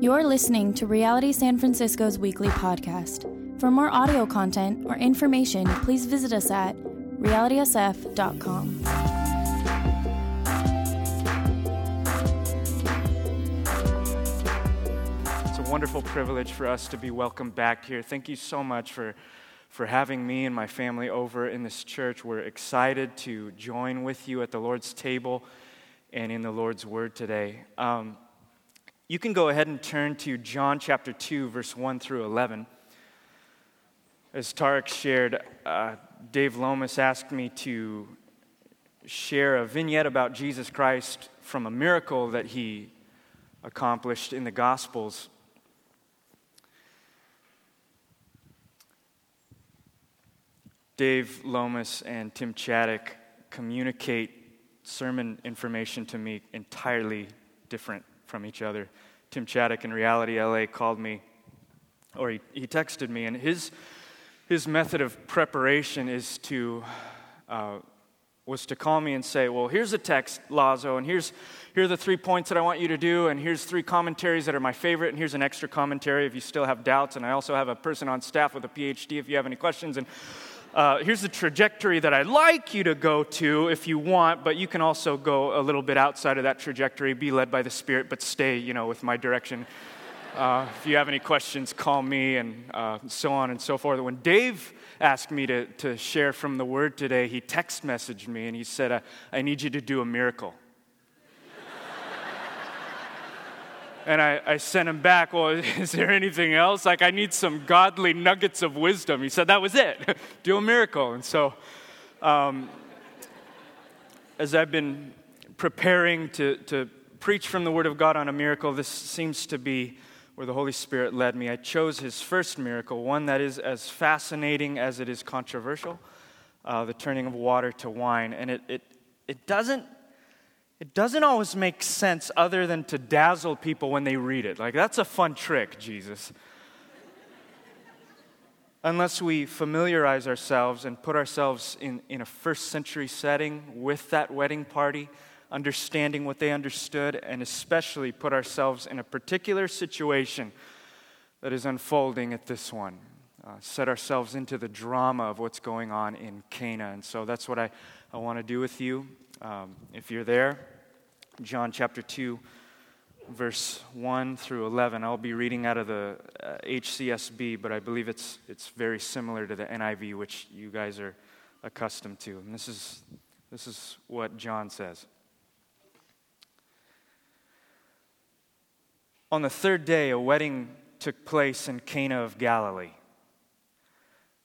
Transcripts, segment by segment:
You're listening to Reality San Francisco's weekly podcast. For more audio content or information, please visit us at realitysf.com. It's a wonderful privilege for us to be welcomed back here. Thank you so much for, for having me and my family over in this church. We're excited to join with you at the Lord's table and in the Lord's Word today. Um, you can go ahead and turn to John chapter 2, verse 1 through 11. As Tarek shared, uh, Dave Lomas asked me to share a vignette about Jesus Christ from a miracle that he accomplished in the Gospels. Dave Lomas and Tim Chaddick communicate sermon information to me entirely different from each other. Tim Chaddick in Reality LA called me, or he, he texted me, and his, his method of preparation is to, uh, was to call me and say, Well, here's a text, Lazo, and here's, here are the three points that I want you to do, and here's three commentaries that are my favorite, and here's an extra commentary if you still have doubts, and I also have a person on staff with a PhD if you have any questions. And uh, here's the trajectory that I'd like you to go to if you want, but you can also go a little bit outside of that trajectory, be led by the Spirit, but stay, you know, with my direction. Uh, if you have any questions, call me, and uh, so on and so forth. When Dave asked me to, to share from the Word today, he text messaged me and he said, uh, I need you to do a miracle. And I, I, sent him back, Well, is there anything else? Like, I need some godly nuggets of wisdom. He said, That was it. Do a miracle. And so, um, as I've been preparing to, to preach from the Word of God on a miracle, this seems to be where the Holy Spirit led me. I chose his first miracle, one that is as fascinating as it is controversial uh, the turning of water to wine. And it, it, it doesn't it doesn't always make sense other than to dazzle people when they read it. Like, that's a fun trick, Jesus. Unless we familiarize ourselves and put ourselves in, in a first century setting with that wedding party, understanding what they understood, and especially put ourselves in a particular situation that is unfolding at this one. Uh, set ourselves into the drama of what's going on in Cana. And so that's what I, I want to do with you. Um, if you're there, John chapter 2, verse 1 through 11. I'll be reading out of the uh, HCSB, but I believe it's, it's very similar to the NIV, which you guys are accustomed to. And this is, this is what John says. On the third day, a wedding took place in Cana of Galilee.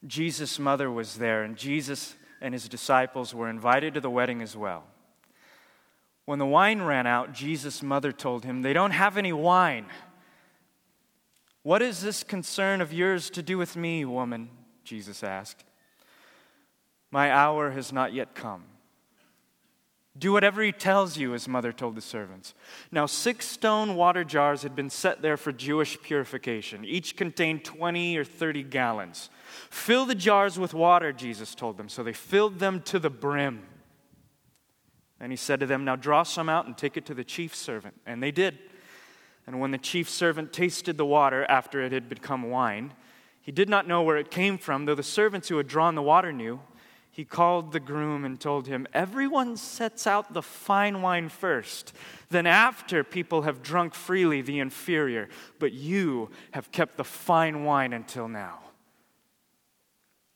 Jesus' mother was there, and Jesus and his disciples were invited to the wedding as well. When the wine ran out, Jesus' mother told him, They don't have any wine. What is this concern of yours to do with me, woman? Jesus asked. My hour has not yet come. Do whatever he tells you, his mother told the servants. Now, six stone water jars had been set there for Jewish purification. Each contained 20 or 30 gallons. Fill the jars with water, Jesus told them. So they filled them to the brim. And he said to them, Now draw some out and take it to the chief servant. And they did. And when the chief servant tasted the water after it had become wine, he did not know where it came from, though the servants who had drawn the water knew. He called the groom and told him, Everyone sets out the fine wine first. Then, after people have drunk freely, the inferior. But you have kept the fine wine until now.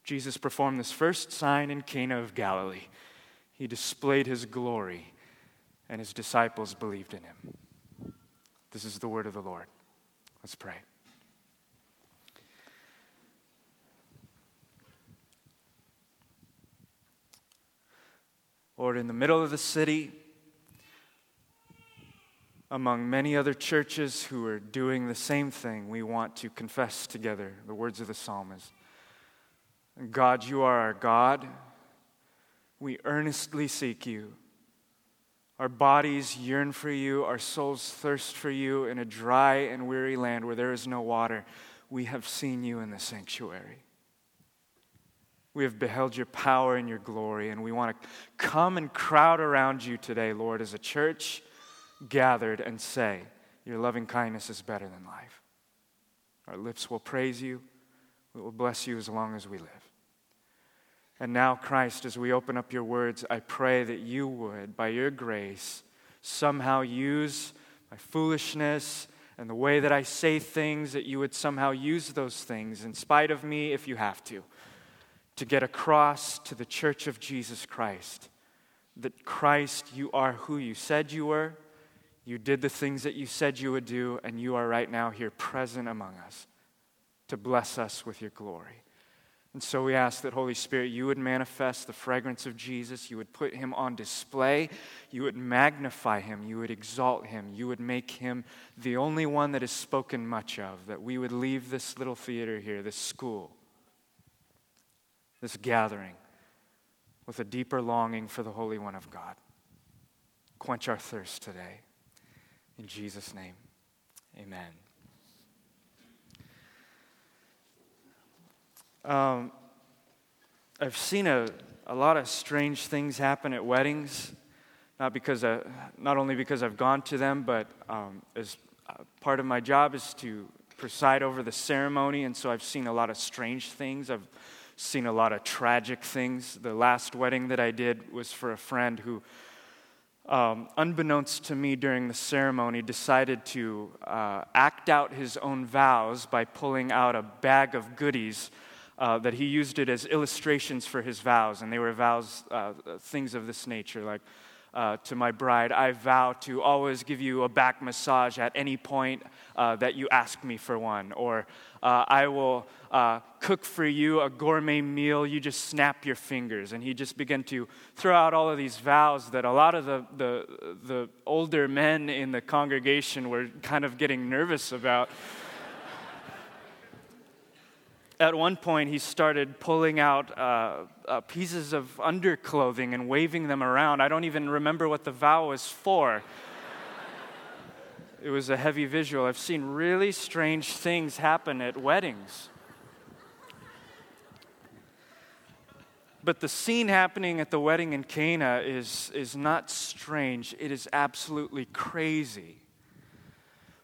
Jesus performed this first sign in Cana of Galilee he displayed his glory, and his disciples believed in him. This is the word of the Lord. Let's pray. Lord, in the middle of the city, among many other churches who are doing the same thing, we want to confess together the words of the psalmist. God, you are our God we earnestly seek you. Our bodies yearn for you, our souls thirst for you in a dry and weary land where there is no water. We have seen you in the sanctuary. We have beheld your power and your glory, and we want to come and crowd around you today, Lord, as a church gathered and say, Your loving kindness is better than life. Our lips will praise you. We will bless you as long as we live. And now, Christ, as we open up your words, I pray that you would, by your grace, somehow use my foolishness and the way that I say things, that you would somehow use those things, in spite of me, if you have to, to get across to the church of Jesus Christ that Christ, you are who you said you were, you did the things that you said you would do, and you are right now here present among us to bless us with your glory. And so we ask that, Holy Spirit, you would manifest the fragrance of Jesus. You would put him on display. You would magnify him. You would exalt him. You would make him the only one that is spoken much of. That we would leave this little theater here, this school, this gathering, with a deeper longing for the Holy One of God. Quench our thirst today. In Jesus' name, amen. Um, I've seen a, a lot of strange things happen at weddings, not, because not only because I've gone to them, but um, as uh, part of my job is to preside over the ceremony, and so I've seen a lot of strange things. I've seen a lot of tragic things. The last wedding that I did was for a friend who um, unbeknownst to me during the ceremony, decided to uh, act out his own vows by pulling out a bag of goodies uh, that he used it as illustrations for his vows. And they were vows, uh, things of this nature, like uh, to my bride, I vow to always give you a back massage at any point uh, that you ask me for one. Or uh, I will uh, cook for you a gourmet meal, you just snap your fingers. And he just began to throw out all of these vows that a lot of the, the, the older men in the congregation were kind of getting nervous about at one point, he started pulling out uh, uh, pieces of underclothing and waving them around. I don't even remember what the vow was for. it was a heavy visual. I've seen really strange things happen at weddings. But the scene happening at the wedding in Cana is, is not strange, it is absolutely crazy.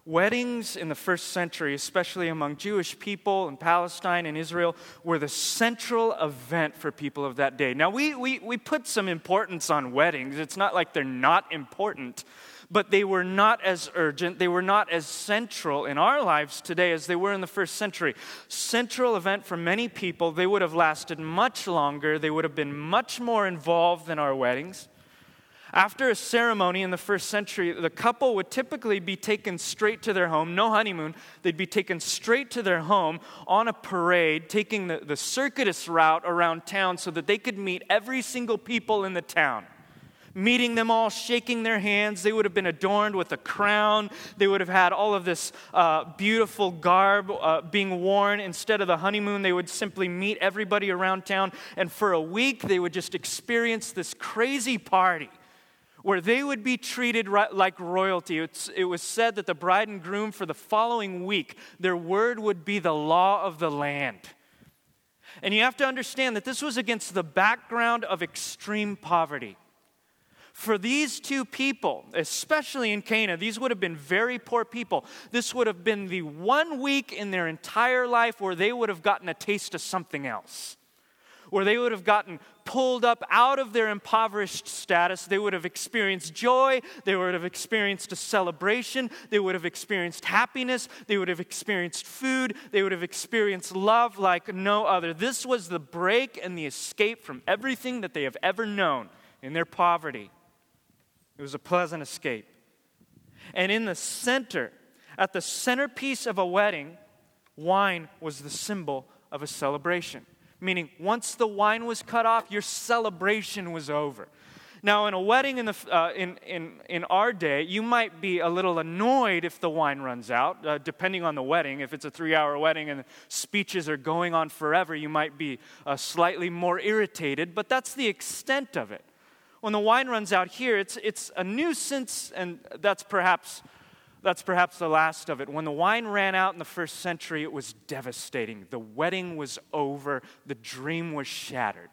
Weddings in the first century, especially among Jewish people in Palestine and Israel, were the central event for people of that day. Now, we, we, we put some importance on weddings. It's not like they're not important, but they were not as urgent, they were not as central in our lives today as they were in the first century. Central event for many people, they would have lasted much longer, they would have been much more involved than our weddings. After a ceremony in the first century, the couple would typically be taken straight to their home, no honeymoon. They'd be taken straight to their home on a parade, taking the, the circuitous route around town so that they could meet every single people in the town. Meeting them all, shaking their hands. They would have been adorned with a crown. They would have had all of this uh, beautiful garb uh, being worn. Instead of the honeymoon, they would simply meet everybody around town. And for a week, they would just experience this crazy party where they would be treated like royalty. It was said that the bride and groom for the following week, their word would be the law of the land. And you have to understand that this was against the background of extreme poverty. For these two people, especially in Cana, these would have been very poor people. This would have been the one week in their entire life where they would have gotten a taste of something else where they would have gotten pulled up out of their impoverished status. They would have experienced joy. They would have experienced a celebration. They would have experienced happiness. They would have experienced food. They would have experienced love like no other. This was the break and the escape from everything that they have ever known in their poverty. It was a pleasant escape. And in the center, at the centerpiece of a wedding, wine was the symbol of a celebration meaning once the wine was cut off, your celebration was over. Now, in a wedding in, the, uh, in, in, in our day, you might be a little annoyed if the wine runs out, uh, depending on the wedding. If it's a three hour wedding and speeches are going on forever, you might be uh, slightly more irritated, but that's the extent of it. When the wine runs out here, it's, it's a nuisance, and that's perhaps that's perhaps the last of it. When the wine ran out in the first century, it was devastating. The wedding was over, the dream was shattered.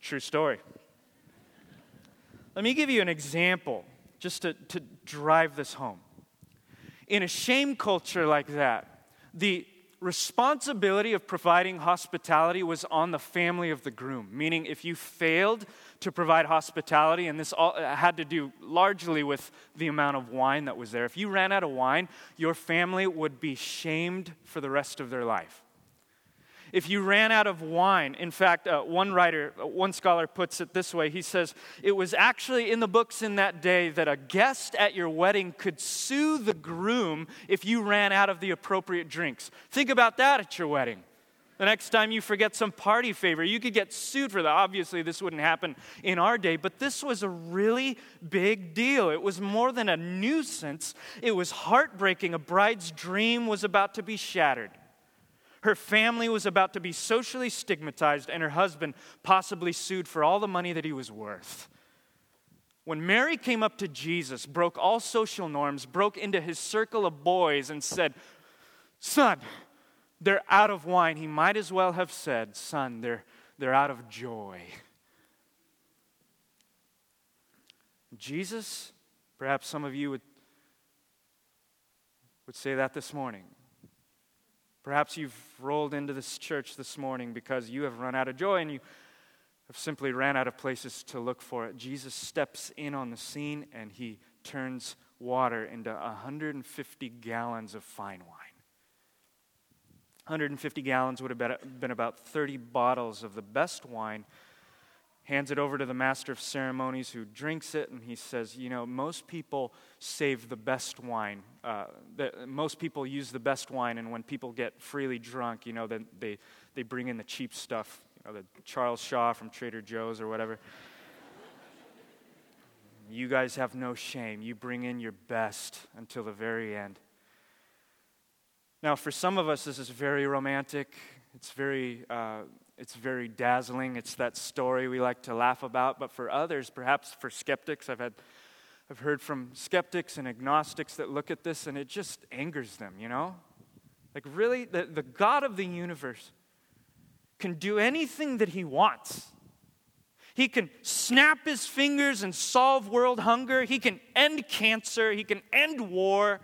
True story. Let me give you an example just to, to drive this home. In a shame culture like that, the responsibility of providing hospitality was on the family of the groom, meaning if you failed to provide hospitality, and this all, uh, had to do largely with the amount of wine that was there, if you ran out of wine, your family would be shamed for the rest of their life if you ran out of wine. In fact, uh, one writer, uh, one scholar puts it this way he says, It was actually in the books in that day that a guest at your wedding could sue the groom if you ran out of the appropriate drinks. Think about that at your wedding. The next time you forget some party favor, you could get sued for that. Obviously, this wouldn't happen in our day, but this was a really big deal. It was more than a nuisance, it was heartbreaking. A bride's dream was about to be shattered. Her family was about to be socially stigmatized, and her husband possibly sued for all the money that he was worth. When Mary came up to Jesus, broke all social norms, broke into his circle of boys, and said, Son, they're out of wine, he might as well have said, Son, they're, they're out of joy. Jesus, perhaps some of you would, would say that this morning. Perhaps you've rolled into this church this morning because you have run out of joy and you have simply ran out of places to look for it. Jesus steps in on the scene and he turns water into 150 gallons of fine wine. 150 gallons would have been about 30 bottles of the best wine hands it over to the master of ceremonies who drinks it, and he says, You know, most people save the best wine. Uh, the, most people use the best wine, and when people get freely drunk, you know, then they, they bring in the cheap stuff, you know, the Charles Shaw from Trader Joe's or whatever. you guys have no shame. You bring in your best until the very end. Now, for some of us, this is very romantic. It's very uh, it's very dazzling. It's that story we like to laugh about. But for others, perhaps for skeptics, I've had I've heard from skeptics and agnostics that look at this and it just angers them, you know? Like, really? The, the God of the universe can do anything that he wants. He can snap his fingers and solve world hunger. He can end cancer. He can end war.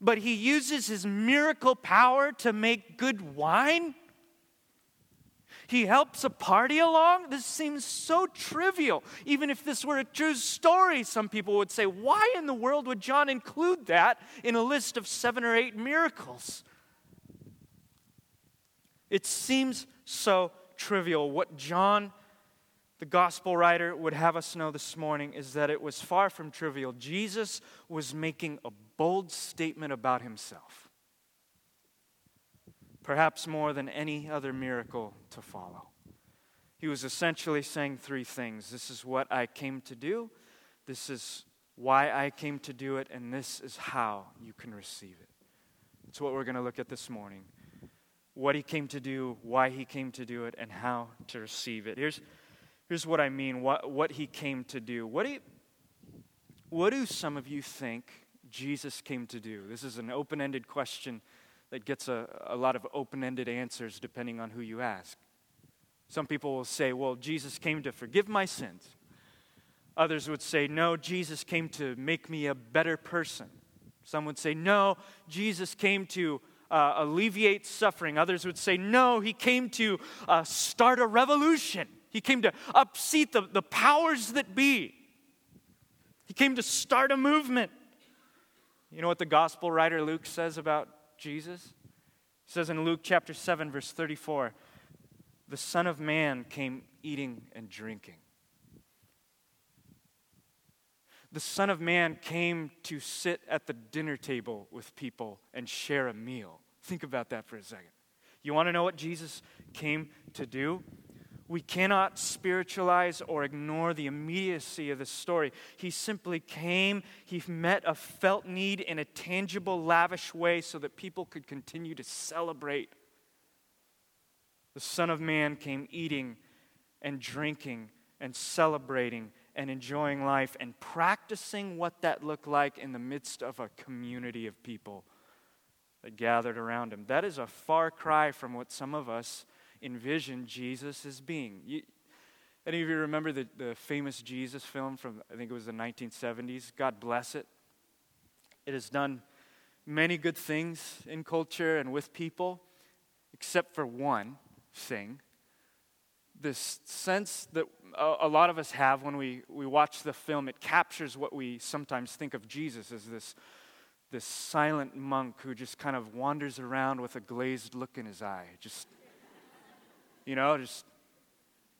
But he uses his miracle power to make good wine? He helps a party along? This seems so trivial. Even if this were a true story, some people would say, why in the world would John include that in a list of seven or eight miracles? It seems so trivial. What John, the gospel writer, would have us know this morning is that it was far from trivial. Jesus was making a bold statement about himself perhaps more than any other miracle to follow. He was essentially saying three things This is what I came to do, this is why I came to do it, and this is how you can receive it. It's what we're going to look at this morning. What he came to do, why he came to do it, and how to receive it. Here's, here's what I mean what, what he came to do. What do, you, what do some of you think Jesus came to do? This is an open ended question that gets a, a lot of open ended answers depending on who you ask. Some people will say, well, Jesus came to forgive my sins. Others would say, no, Jesus came to make me a better person. Some would say, no, Jesus came to uh, alleviate suffering. Others would say, no, he came to uh, start a revolution. He came to upseat the, the powers that be. He came to start a movement. You know what the gospel writer Luke says about Jesus? He says in Luke chapter 7, verse 34, the Son of Man came eating and drinking. The Son of Man came to sit at the dinner table with people and share a meal. Think about that for a second. You want to know what Jesus came to do? We cannot spiritualize or ignore the immediacy of the story. He simply came, he met a felt need in a tangible, lavish way so that people could continue to celebrate. The Son of Man came eating and drinking and celebrating and enjoying life and practicing what that looked like in the midst of a community of people that gathered around him. That is a far cry from what some of us envision Jesus as being. You, Any of you remember the, the famous Jesus film from, I think it was the 1970s? God bless it. It has done many good things in culture and with people, except for one thing this sense that a, a, lot of us have when we, we watch the film. It captures what we sometimes think of Jesus as this, this silent monk who just kind of wanders around with a glazed look in his eye. Just, you know, just,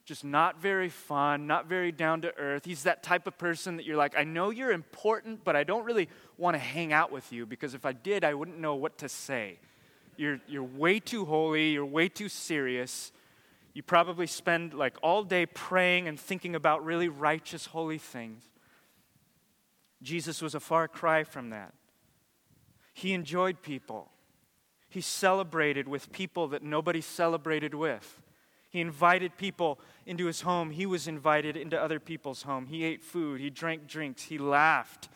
just not very fun, not very down to earth. He's that type of person that you're like, I know you're important, but I don't really want to hang out with you because if I did, I wouldn't know what to say. You're, you're way too holy, you're way too serious you probably spend like all day praying and thinking about really righteous, holy things. Jesus was a far cry from that. He enjoyed people. He celebrated with people that nobody celebrated with. He invited people into his home. He was invited into other people's home. He ate food. He drank drinks. He laughed.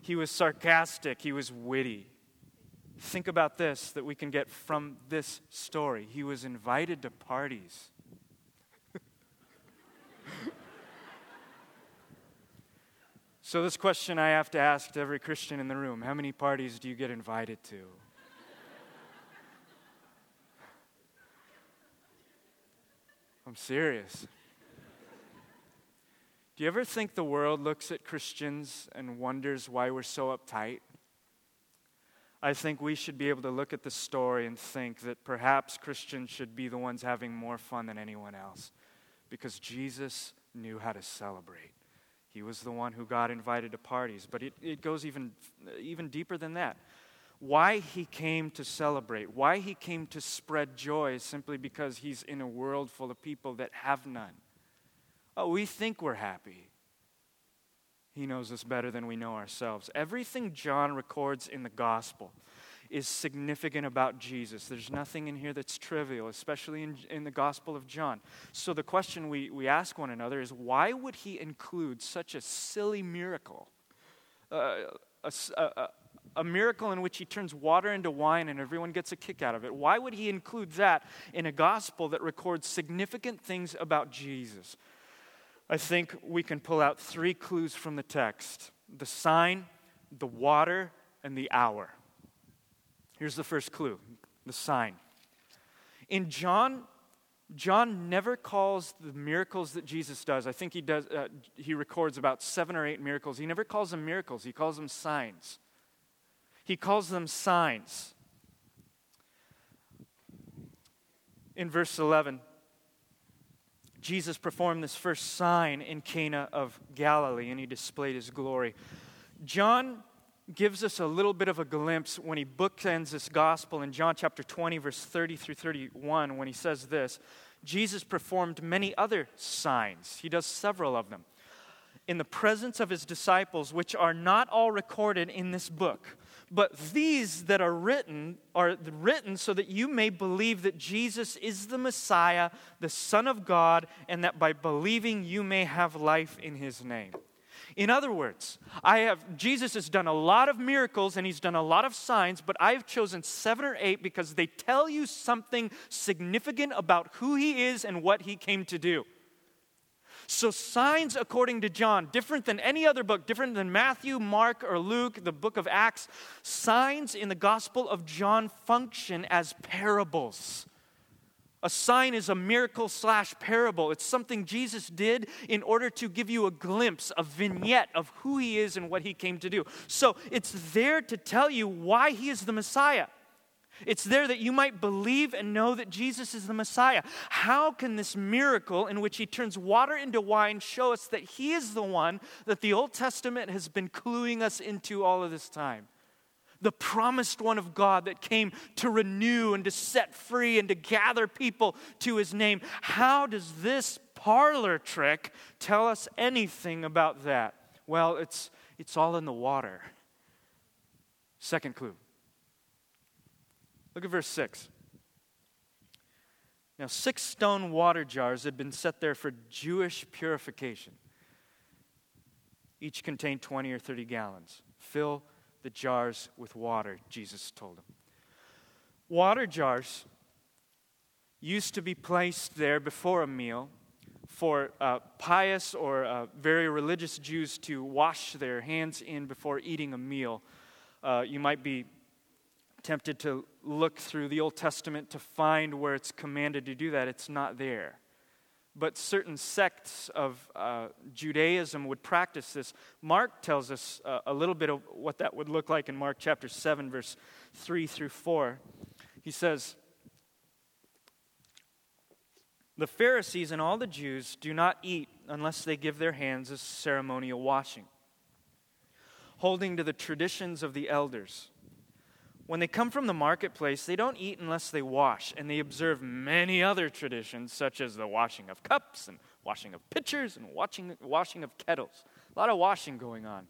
He was sarcastic. He was witty. Think about this that we can get from this story. He was invited to parties. So, this question I have to ask to every Christian in the room how many parties do you get invited to? I'm serious. Do you ever think the world looks at Christians and wonders why we're so uptight? I think we should be able to look at the story and think that perhaps Christians should be the ones having more fun than anyone else because Jesus knew how to celebrate. He was the one who got invited to parties. But it, it goes even, even deeper than that. Why he came to celebrate, why he came to spread joy simply because he's in a world full of people that have none. Oh, we think we're happy. He knows us better than we know ourselves. Everything John records in the gospel is significant about Jesus. There's nothing in here that's trivial, especially in, in the Gospel of John. So the question we, we ask one another is why would he include such a silly miracle? Uh, a, a, a miracle in which he turns water into wine and everyone gets a kick out of it. Why would he include that in a gospel that records significant things about Jesus? I think we can pull out three clues from the text the sign, the water, and the hour. Here's the first clue the sign. In John, John never calls the miracles that Jesus does, I think he, does, uh, he records about seven or eight miracles. He never calls them miracles, he calls them signs. He calls them signs. In verse 11, Jesus performed this first sign in Cana of Galilee and he displayed his glory. John gives us a little bit of a glimpse when he bookends this gospel in John chapter 20, verse 30 through 31, when he says this Jesus performed many other signs. He does several of them in the presence of his disciples, which are not all recorded in this book. But these that are written are written so that you may believe that Jesus is the Messiah, the Son of God, and that by believing you may have life in his name. In other words, I have Jesus has done a lot of miracles and he's done a lot of signs, but I've chosen 7 or 8 because they tell you something significant about who he is and what he came to do. So, signs, according to John, different than any other book, different than Matthew, Mark, or Luke, the book of Acts, signs in the Gospel of John function as parables. A sign is a miracle slash parable. It's something Jesus did in order to give you a glimpse, a vignette of who he is and what he came to do. So it's there to tell you why he is the Messiah. It's there that you might believe and know that Jesus is the Messiah. How can this miracle in which he turns water into wine show us that he is the one that the Old Testament has been cluing us into all of this time? the promised one of God that came to renew and to set free and to gather people to his name. How does this parlor trick tell us anything about that? Well, it's, it's all in the water. Second clue. Look at verse 6. Now, six stone water jars had been set there for Jewish purification. Each contained 20 or 30 gallons. Fill the jars with water, Jesus told them. Water jars used to be placed there before a meal for uh, pious or uh, very religious Jews to wash their hands in before eating a meal. Uh, you might be tempted to look through the Old Testament to find where it's commanded to do that. It's not there. But certain sects of uh, Judaism would practice this. Mark tells us uh, a little bit of what that would look like in Mark chapter 7, verse 3 through 4. He says, The Pharisees and all the Jews do not eat unless they give their hands a ceremonial washing, holding to the traditions of the elders. When they come from the marketplace, they don't eat unless they wash, and they observe many other traditions, such as the washing of cups and washing of pitchers and washing, washing of kettles. A lot of washing going on.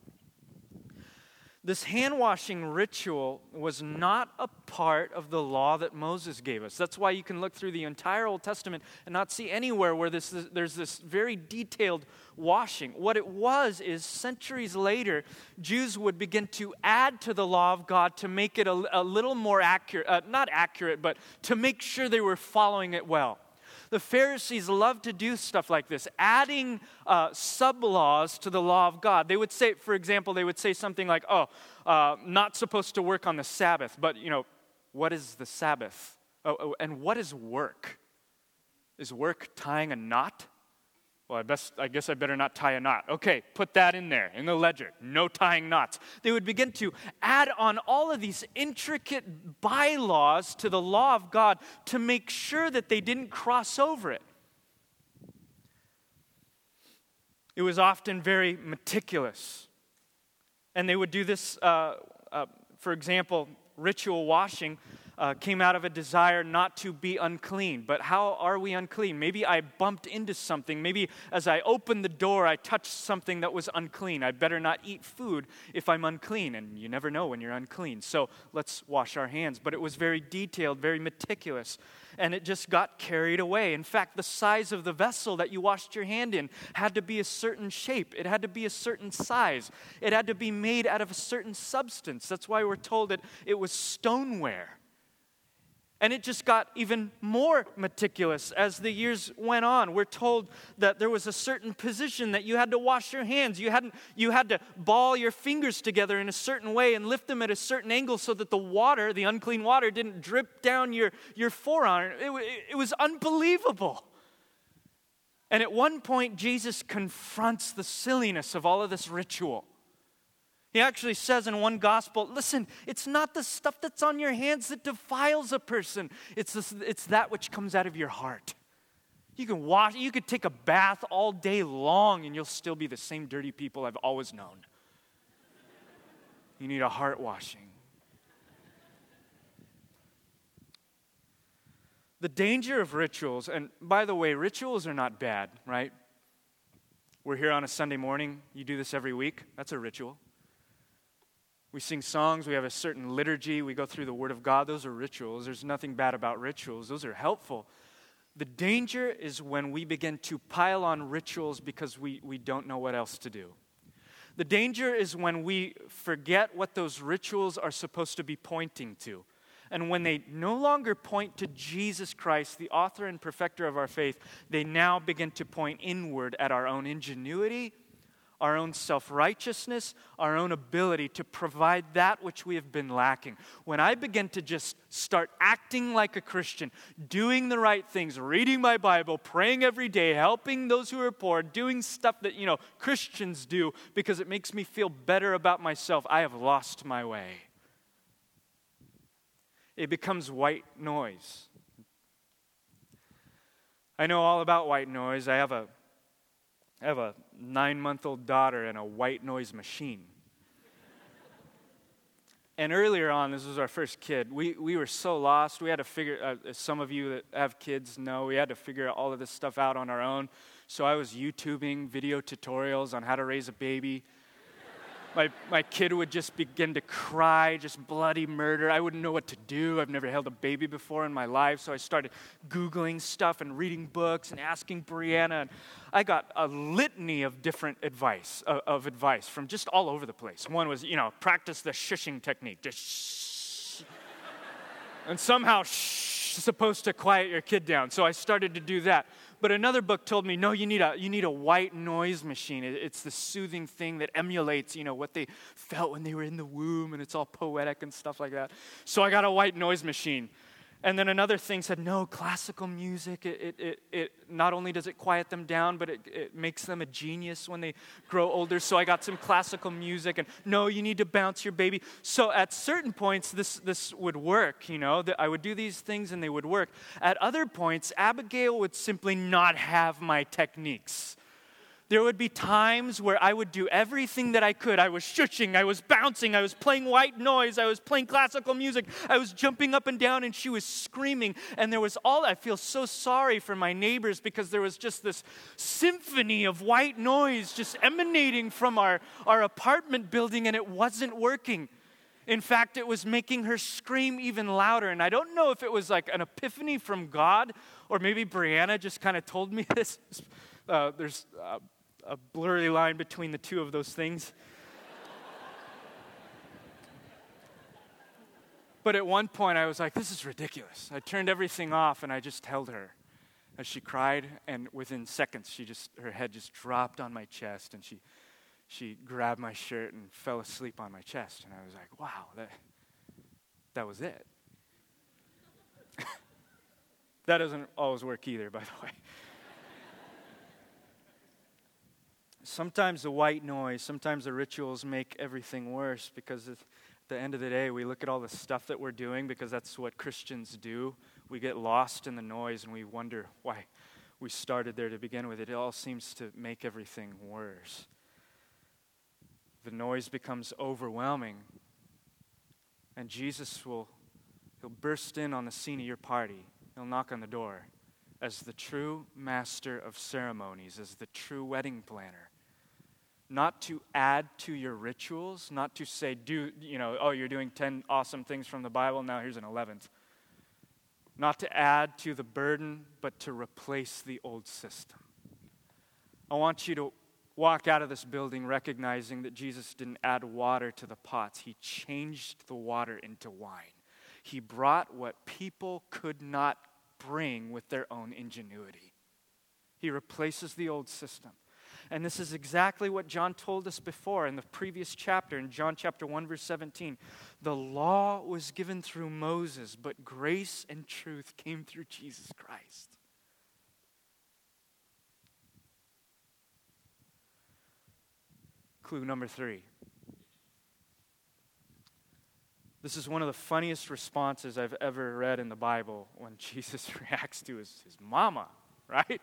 This hand washing ritual was not a part of the law that Moses gave us. That's why you can look through the entire Old Testament and not see anywhere where this, there's this very detailed washing. What it was is centuries later, Jews would begin to add to the law of God to make it a, a little more accurate, uh, not accurate, but to make sure they were following it well. The Pharisees loved to do stuff like this, adding uh, sub laws to the law of God. They would say, for example, they would say something like, oh, uh, not supposed to work on the Sabbath, but, you know, what is the Sabbath? Oh, oh, and what is work? Is work tying a knot? Well, I, best, I guess I better not tie a knot. Okay, put that in there in the ledger. No tying knots. They would begin to add on all of these intricate bylaws to the law of God to make sure that they didn't cross over it. It was often very meticulous. And they would do this, uh, uh, for example, ritual washing uh, came out of a desire not to be unclean. But how are we unclean? Maybe I bumped into something. Maybe as I opened the door, I touched something that was unclean. I better not eat food if I'm unclean. And you never know when you're unclean. So let's wash our hands. But it was very detailed, very meticulous. And it just got carried away. In fact, the size of the vessel that you washed your hand in had to be a certain shape, it had to be a certain size, it had to be made out of a certain substance. That's why we're told that it was stoneware. And it just got even more meticulous as the years went on. We're told that there was a certain position that you had to wash your hands. You, hadn't, you had to ball your fingers together in a certain way and lift them at a certain angle so that the water, the unclean water, didn't drip down your, your forearm. It, it, it was unbelievable. And at one point, Jesus confronts the silliness of all of this ritual. He actually says in one gospel listen, it's not the stuff that's on your hands that defiles a person, it's, this, it's that which comes out of your heart. You can wash, you could take a bath all day long and you'll still be the same dirty people I've always known. You need a heart washing. The danger of rituals, and by the way, rituals are not bad, right? We're here on a Sunday morning. You do this every week. That's a ritual. We sing songs, we have a certain liturgy, we go through the Word of God. Those are rituals. There's nothing bad about rituals, those are helpful. The danger is when we begin to pile on rituals because we, we don't know what else to do. The danger is when we forget what those rituals are supposed to be pointing to. And when they no longer point to Jesus Christ, the author and perfecter of our faith, they now begin to point inward at our own ingenuity our own self righteousness, our own ability to provide that which we have been lacking. When I begin to just start acting like a Christian, doing the right things, reading my Bible, praying every day, helping those who are poor, doing stuff that, you know, Christians do because it makes me feel better about myself, I have lost my way. It becomes white noise. I know all about white noise. I have a I have a nine month old daughter and a white noise machine. and earlier on, this was our first kid, we, we were so lost. We had to figure, uh, some of you that have kids know, we had to figure all of this stuff out on our own. So I was YouTubing video tutorials on how to raise a baby my, my kid would just begin to cry, just bloody murder. I wouldn't know what to do. I've never held a baby before in my life, so I started Googling stuff and reading books and asking Brianna. And I got a litany of different advice, of, of advice from just all over the place. One was, you know, practice the shushing technique. Just shh. and somehow shh supposed to quiet your kid down. So I started to do that. But another book told me, no, you need a, you need a white noise machine. It's the soothing thing that emulates, you know, what they felt when they were in the womb, and it's all poetic and stuff like that. So I got a white noise machine. And then another thing said, no, classical music, it, it, it, not only does it quiet them down, but it, it makes them a genius when they grow older. So I got some classical music, and no, you need to bounce your baby. So at certain points, this, this would work, you know, that I would do these things and they would work. At other points, Abigail would simply not have my techniques. There would be times where I would do everything that I could. I was shushing, I was bouncing, I was playing white noise, I was playing classical music, I was jumping up and down, and she was screaming. And there was all, I feel so sorry for my neighbors because there was just this symphony of white noise just emanating from our, our apartment building, and it wasn't working. In fact, it was making her scream even louder. And I don't know if it was like an epiphany from God or maybe Brianna just kind of told me this. Uh, there's uh, a blurry line between the two of those things. but at one point, I was like, this is ridiculous. I turned everything off and I just held her as she cried. And within seconds, she just, her head just dropped on my chest and she, she grabbed my shirt and fell asleep on my chest. And I was like, wow, that, that was it. that doesn't always work either, by the way. Sometimes the white noise, sometimes the rituals make everything worse because at the end of the day, we look at all the stuff that we're doing because that's what Christians do. We get lost in the noise and we wonder why we started there to begin with. It all seems to make everything worse. The noise becomes overwhelming, and Jesus will he'll burst in on the scene of your party. He'll knock on the door as the true master of ceremonies, as the true wedding planner not to add to your rituals, not to say, do, you know, oh, you're doing 10 awesome things from the Bible, now here's an 11th. Not to add to the burden, but to replace the old system. I want you to walk out of this building recognizing that Jesus didn't add water to the pots, He changed the water into wine. He brought what people could not bring with their own ingenuity. He replaces the old system. And this is exactly what John told us before in the previous chapter, in John chapter 1, verse 17. The law was given through Moses, but grace and truth came through Jesus Christ. Clue number three. This is one of the funniest responses I've ever read in the Bible when Jesus reacts to his, his mama, right?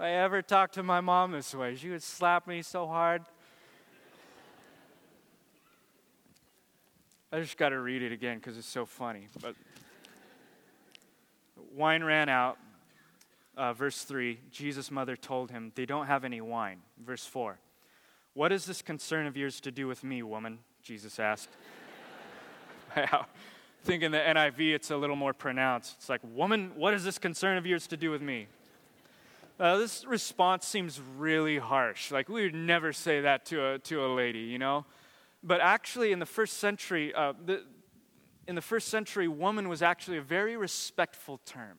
If I ever talked to my mom this way, she would slap me so hard. I just got to read it again because it's so funny. But wine ran out. Uh, verse 3 Jesus' mother told him, They don't have any wine. Verse 4 What is this concern of yours to do with me, woman? Jesus asked. wow. Think in the NIV it's a little more pronounced. It's like, Woman, what is this concern of yours to do with me? Uh, this response seems really harsh. Like, we would never say that to a, to a lady, you know? But actually, in the first century, uh, the, in the first century, woman was actually a very respectful term.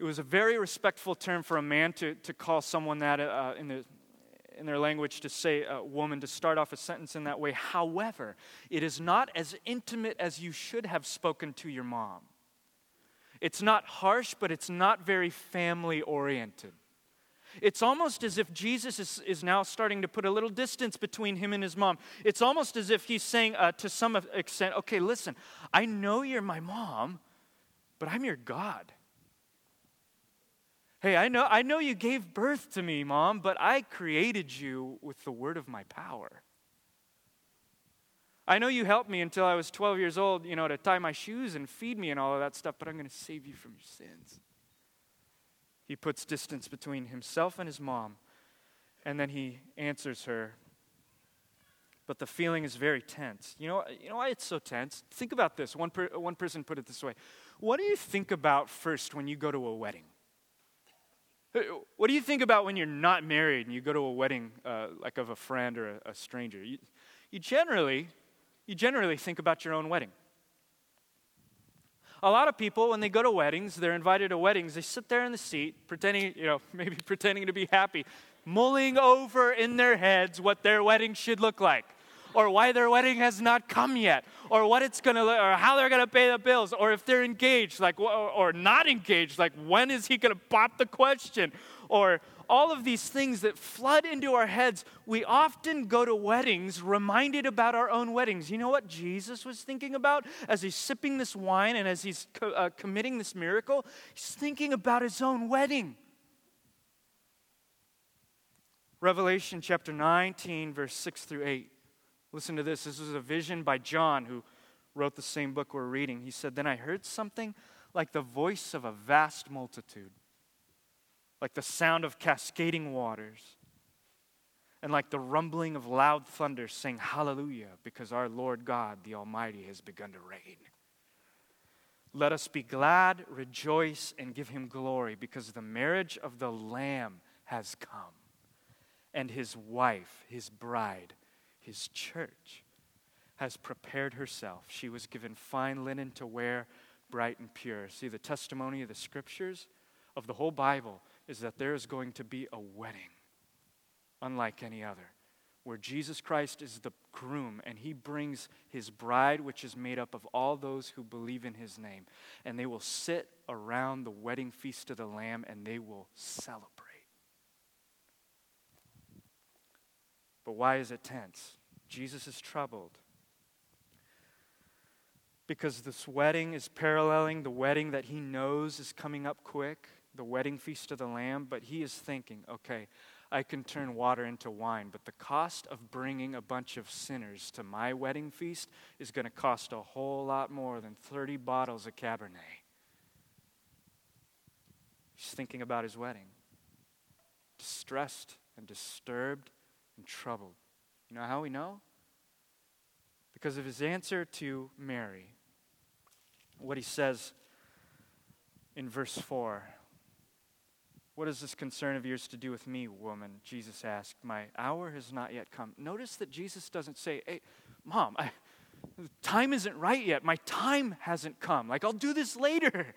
It was a very respectful term for a man to, to call someone that uh, in, the, in their language to say a woman, to start off a sentence in that way. However, it is not as intimate as you should have spoken to your mom. It's not harsh, but it's not very family oriented. It's almost as if Jesus is, is now starting to put a little distance between him and his mom. It's almost as if he's saying uh, to some extent, okay, listen, I know you're my mom, but I'm your God. Hey, I know, I know you gave birth to me, mom, but I created you with the word of my power. I know you helped me until I was 12 years old, you know, to tie my shoes and feed me and all of that stuff, but I'm going to save you from your sins. He puts distance between himself and his mom, and then he answers her. But the feeling is very tense. You know, you know why it's so tense? Think about this. One, per, one person put it this way What do you think about first when you go to a wedding? Uh, what do you think about when you're not married and you go to a wedding uh, like of a friend or a, a stranger? You, you generally you generally think about your own wedding. A lot of people, when they go to weddings, they're invited to weddings, they sit there in the seat, pretending, you know, maybe pretending to be happy, mulling over in their heads what their wedding should look like or why their wedding has not come yet, or what it's to, or how they're to pay the bills, or if they're engaged, like, or not engaged, like, when is he to pop the question, or all of these things that flood into our heads. We often go to weddings reminded about our own weddings. You know what Jesus was thinking about as he's sipping this wine and as he's co- uh, committing this miracle? He's thinking about his own wedding. Revelation chapter 19, verse 6 through 8. Listen to this. This is a vision by John, who wrote the same book we're reading. He said, Then I heard something like the voice of a vast multitude, like the sound of cascading waters, and like the rumbling of loud thunder, saying, Hallelujah, because our Lord God, the Almighty, has begun to reign. Let us be glad, rejoice, and give him glory, because the marriage of the Lamb has come, and his wife, his bride, his church, has prepared herself. She was given fine linen to wear, bright and pure. See, the testimony of the scriptures of the whole Bible is that there is going to be a wedding unlike any other, where Jesus Christ is the groom and he brings his bride, which is made up of all those who believe in his name. And they will sit around the wedding feast of the Lamb and they will celebrate. But why is it tense? Jesus is troubled. Because this wedding is paralleling the wedding that he knows is coming up quick, the wedding feast of the Lamb, but he is thinking, okay, I can turn water into wine, but the cost of bringing a bunch of sinners to my wedding feast is going to cost a whole lot more than 30 bottles of Cabernet. He's thinking about his wedding, distressed and disturbed and troubled. You know how we know? Because of his answer to Mary. What he says in verse 4. What is this concern of yours to do with me, woman? Jesus asked. My hour has not yet come. Notice that Jesus doesn't say, Hey, mom, I, time isn't right yet. My time hasn't come. Like, I'll do this later.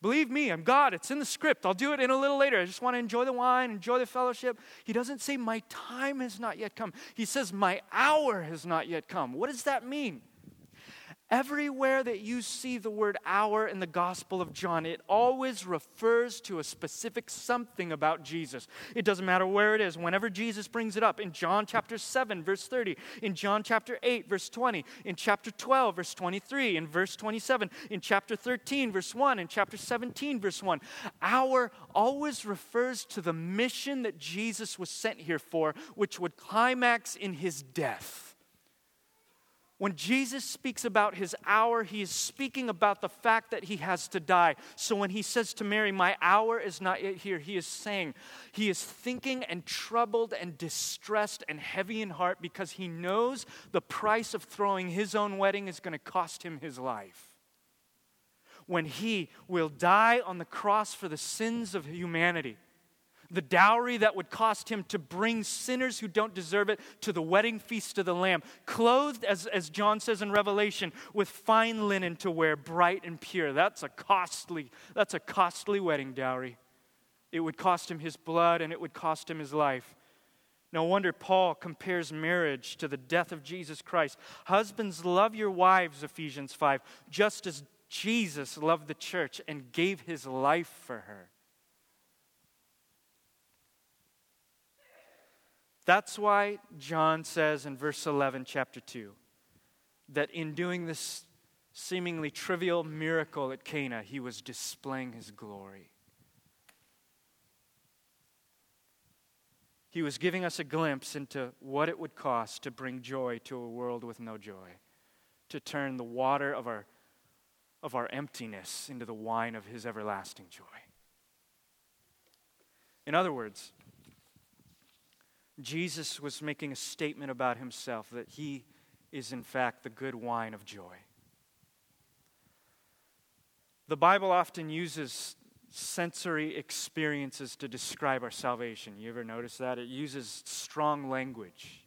Believe me, I'm God. It's in the script. I'll do it in a little later. I just want to enjoy the wine, enjoy the fellowship. He doesn't say, My time has not yet come. He says, My hour has not yet come. What does that mean? Everywhere that you see the word hour in the Gospel of John, it always refers to a specific something about Jesus. It doesn't matter where it is. Whenever Jesus brings it up, in John chapter 7, verse 30, in John chapter 8, verse 20, in chapter 12, verse 23, in verse 27, in chapter 13, verse 1, in chapter 17, verse 1, hour always refers to the mission that Jesus was sent here for, which would climax in his death. When Jesus speaks about his hour, he is speaking about the fact that he has to die. So when he says to Mary, My hour is not yet here, he is saying, he is thinking and troubled and distressed and heavy in heart because he knows the price of throwing his own wedding is going to cost him his life. When he will die on the cross for the sins of humanity the dowry that would cost him to bring sinners who don't deserve it to the wedding feast of the Lamb, clothed, as, as John says in Revelation, with fine linen to wear, bright and pure. That's a costly, that's a costly wedding dowry. It would cost him his blood and it would cost him his life. No wonder Paul compares marriage to the death of Jesus Christ. Husbands, love your wives, Ephesians 5, just as Jesus loved the church and gave his life for her. That's why John says in verse 11, chapter 2, that in doing this seemingly trivial miracle at Cana, he was displaying his glory. He was giving us a glimpse into what it would cost to bring joy to a world with no joy, to turn the water of our, of our emptiness into the wine of his everlasting joy. In other words, Jesus was making a statement about himself that he is, in fact, the good wine of joy. The Bible often uses sensory experiences to describe our salvation. You ever notice that? It uses strong language.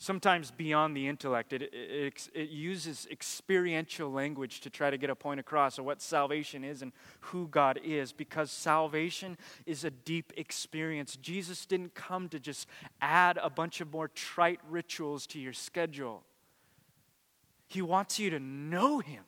Sometimes beyond the intellect. It, it, it, uses experiential language to try to get a point across of what salvation is and who God is because salvation is a deep experience. Jesus didn't come to just add a bunch of more trite rituals to your schedule, He wants you to know Him.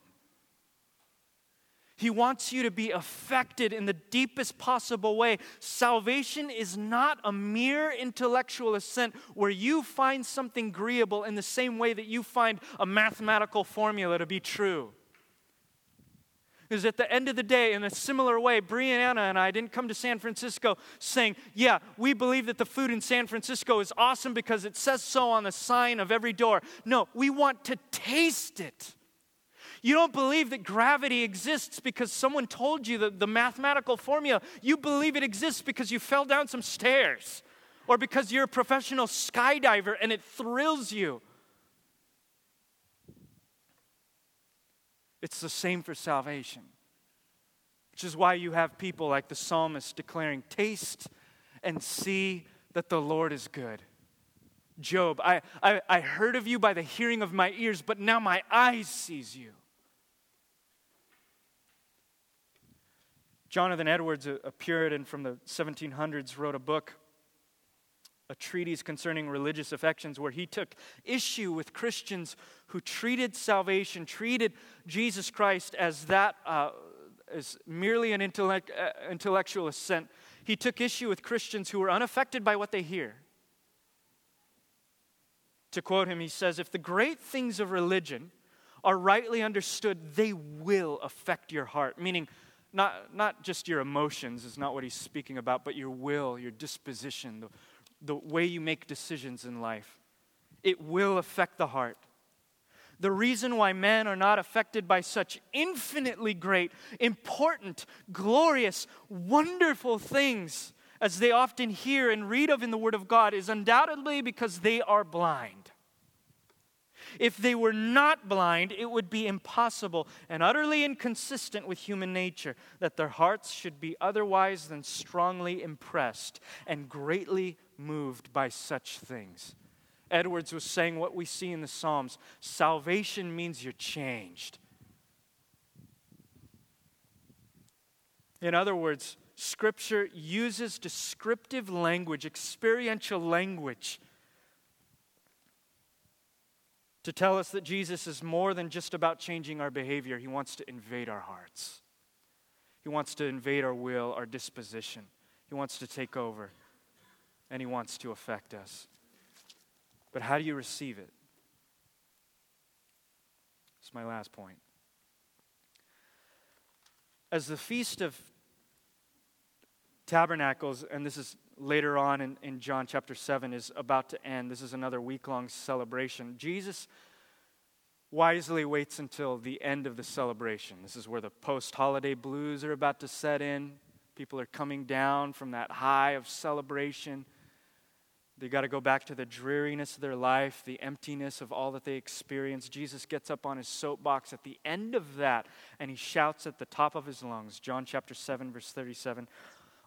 He wants you to be affected in the deepest possible way. Salvation is not a mere intellectual assent where you find something agreeable in the same way that you find a mathematical formula to be true. Because at the end of the day, in a similar way, Brianna and I didn't come to San Francisco saying, Yeah, we believe that the food in San Francisco is awesome because it says so on the sign of every door. No, we want to taste it. You don't believe that gravity exists because someone told you the, the mathematical formula. You believe it exists because you fell down some stairs or because you're a professional skydiver and it thrills you. It's the same for salvation, which is why you have people like the psalmist declaring, Taste and see that the Lord is good. Job, I, I, I heard of you by the hearing of my ears, but now my eyes sees you. Jonathan Edwards, a, Puritan from the 1700s, wrote a book, a treatise concerning religious affections, where he took issue with Christians who treated salvation, treated Jesus Christ as that, uh, as merely an intellect, uh, intellectual assent. He took issue with Christians who were unaffected by what they hear. To quote him, he says, If the great things of religion are rightly understood, they will affect your heart. Meaning, not, not just your emotions is not what he's speaking about, but your will, your disposition, the, the way you make decisions in life. It will affect the heart. The reason why men are not affected by such infinitely great, important, glorious, wonderful things as they often hear and read of in the Word of God is undoubtedly because they are blind. If they were not blind, it would be impossible and utterly inconsistent with human nature that their hearts should be otherwise than strongly impressed and greatly moved by such things. Edwards was saying what we see in the Psalms salvation means you're changed. In other words, Scripture uses descriptive language, experiential language to tell us that Jesus is more than just about changing our behavior. He wants to invade our hearts, He wants to invade our will, our disposition. He wants to take over, and He wants to affect us. But how do you receive it? It's my last point. As the Feast of Tabernacles, and this is later on in, in John chapter 7 is about to end. This is another week long celebration. Jesus wisely waits until the end of the celebration. This is where the post holiday blues are about to set in. People are coming down from that high of celebration. They got to go back to the dreariness of their life, the emptiness of all that they experienced. Jesus gets up on his soapbox at the end of that and he shouts at the top of his lungs. John chapter 7, verse 37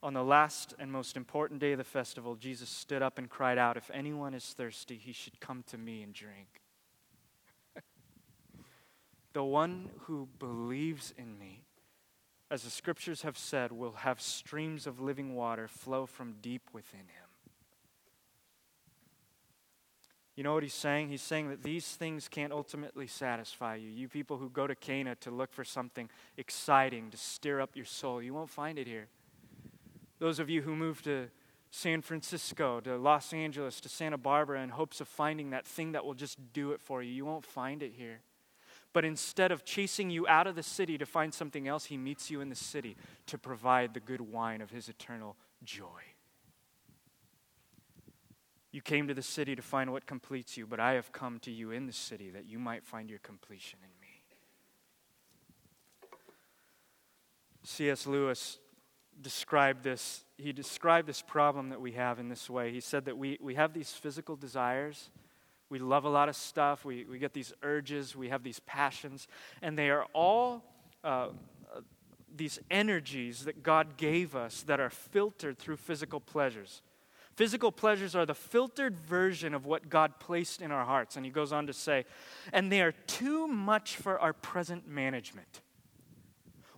on the last and most important day of the festival, Jesus stood up and cried out, If anyone is thirsty, he should come to me and drink. the one who believes in me, as the scriptures have said, will have streams of living water flow from deep within him. You know what he's saying? He's saying that these things can't ultimately satisfy you. You people who go to Cana to look for something exciting to stir up your soul, you won't find it here. Those of you who moved to San Francisco, to Los Angeles, to Santa Barbara in hopes of finding that thing that will just do it for you, you won't find it here. But instead of chasing you out of the city to find something else, he meets you in the city to provide the good wine of his eternal joy. You came to the city to find what completes you, but I have come to you in the city that you might find your completion in me. C.S. Lewis described this. He described this problem that we have in this way. He said that we, we have these physical desires. We love a lot of stuff. We, we get these urges. We have these passions. And they are all uh, these energies that God gave us that are filtered through physical pleasures. Physical pleasures are the filtered version of what God placed in our hearts. And he goes on to say, and they are too much for our present management.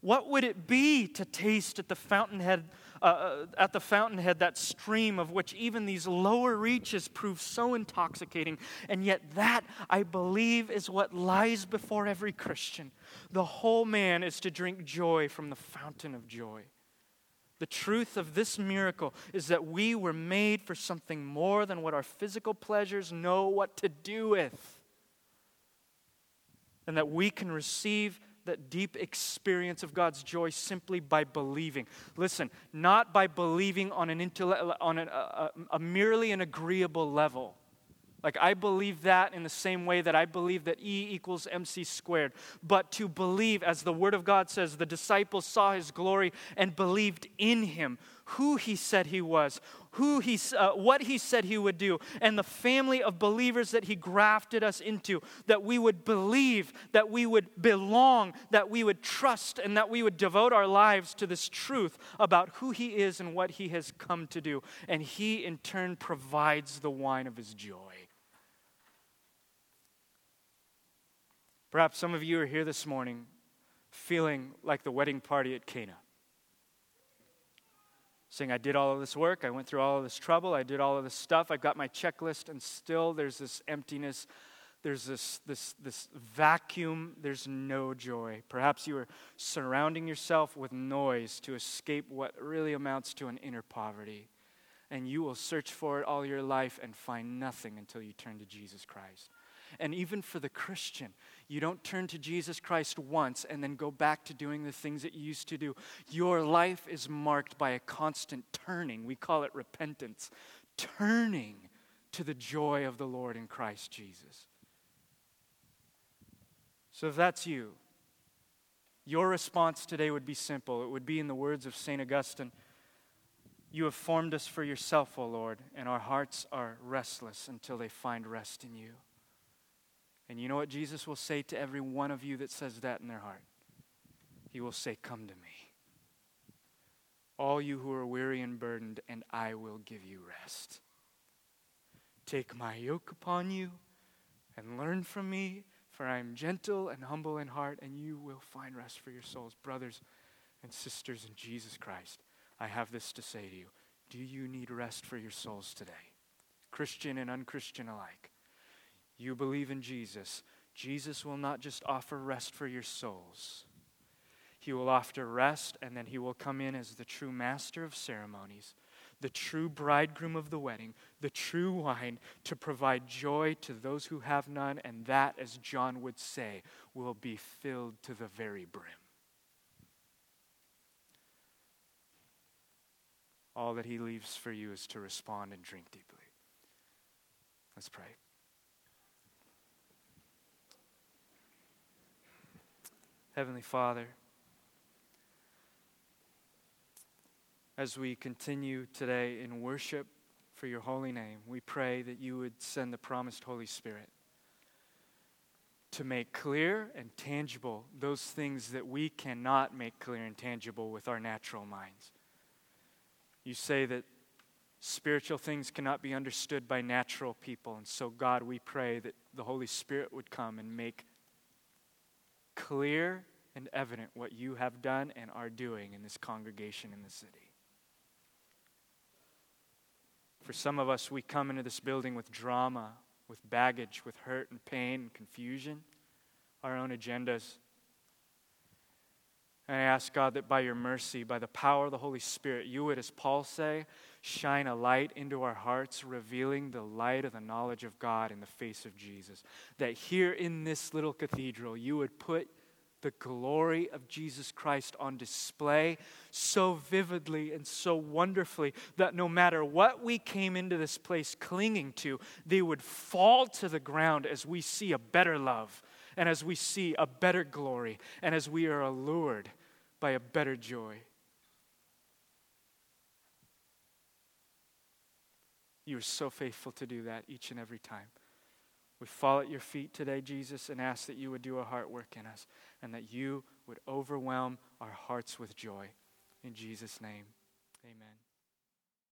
What would it be to taste at the fountainhead, uh, uh, at the fountainhead that stream of which even these lower reaches prove so intoxicating? And yet, that, I believe, is what lies before every Christian. The whole man is to drink joy from the fountain of joy. The truth of this miracle is that we were made for something more than what our physical pleasures know what to do with. And that we can receive that deep experience of God's joy simply by believing. Listen, not by believing on, an intellect, on an, a, a merely an agreeable level like, I believe that in the same way that I believe that E equals MC squared. But to believe, as the Word of God says, the disciples saw his glory and believed in him, who he said he was, who he, uh, what he said he would do, and the family of believers that he grafted us into, that we would believe, that we would belong, that we would trust, and that we would devote our lives to this truth about who he is and what he has come to do. And he, in turn, provides the wine of his joy. Perhaps some of you are here this morning feeling like the wedding party at Cana. Saying, I did all of this work, I went through all of this trouble, I did all of this stuff, I've got my checklist, and still there's this emptiness, there's this, this, this vacuum, there's no joy. Perhaps you are surrounding yourself with noise to escape what really amounts to an inner poverty. And you will search for it all your life and find nothing until you turn to Jesus Christ. And even for the Christian, you don't turn to Jesus Christ once and then go back to doing the things that you used to do. Your life is marked by a constant turning. We call it repentance. Turning to the joy of the Lord in Christ Jesus. So if that's you, your response today would be simple. It would be in the words of St. Augustine You have formed us for yourself, O Lord, and our hearts are restless until they find rest in you. And you know what Jesus will say to every one of you that says that in their heart? He will say, Come to me. All you who are weary and burdened, and I will give you rest. Take my yoke upon you and learn from me, for I am gentle and humble in heart, and you will find rest for your souls. Brothers and sisters in Jesus Christ, I have this to say to you. Do you need rest for your souls today? Christian and unchristian alike you believe in Jesus, Jesus will not just offer rest for your souls. He will offer rest, and then he will come in as the true master of ceremonies, the true bridegroom of the wedding, the true wine to provide joy to those who have none, and that, as John would say, will be filled to the very brim. All that he leaves for you is to respond and drink deeply. Let's pray. Heavenly Father, as we continue today in worship for your holy name, we pray that you would send the promised Holy Spirit to make clear and tangible those things that we cannot make clear and tangible with our natural minds. You say that spiritual things cannot be understood by natural people, and so, God, we pray that the Holy Spirit would come and make clear and evident what you have done and are doing in this congregation in the city. For some of us, we come into this building with drama, with baggage, with hurt and pain and confusion, our own agendas. And I ask God that by your mercy, by the power of the Holy Spirit, you would, as Paul say, shine a light into our hearts, revealing the light of the knowledge of God in the face of Jesus. That here in this little cathedral, you would put the glory of Jesus Christ on display so vividly and so wonderfully that no matter what we came into this place clinging to, they would fall to the ground as we see a better love and as we see a better glory and as we are allured by a better joy. You are so faithful to do that each and every time. We fall at your feet today, Jesus, and ask that you would do a heart work in us and that you would overwhelm our hearts with joy. In Jesus' name, amen.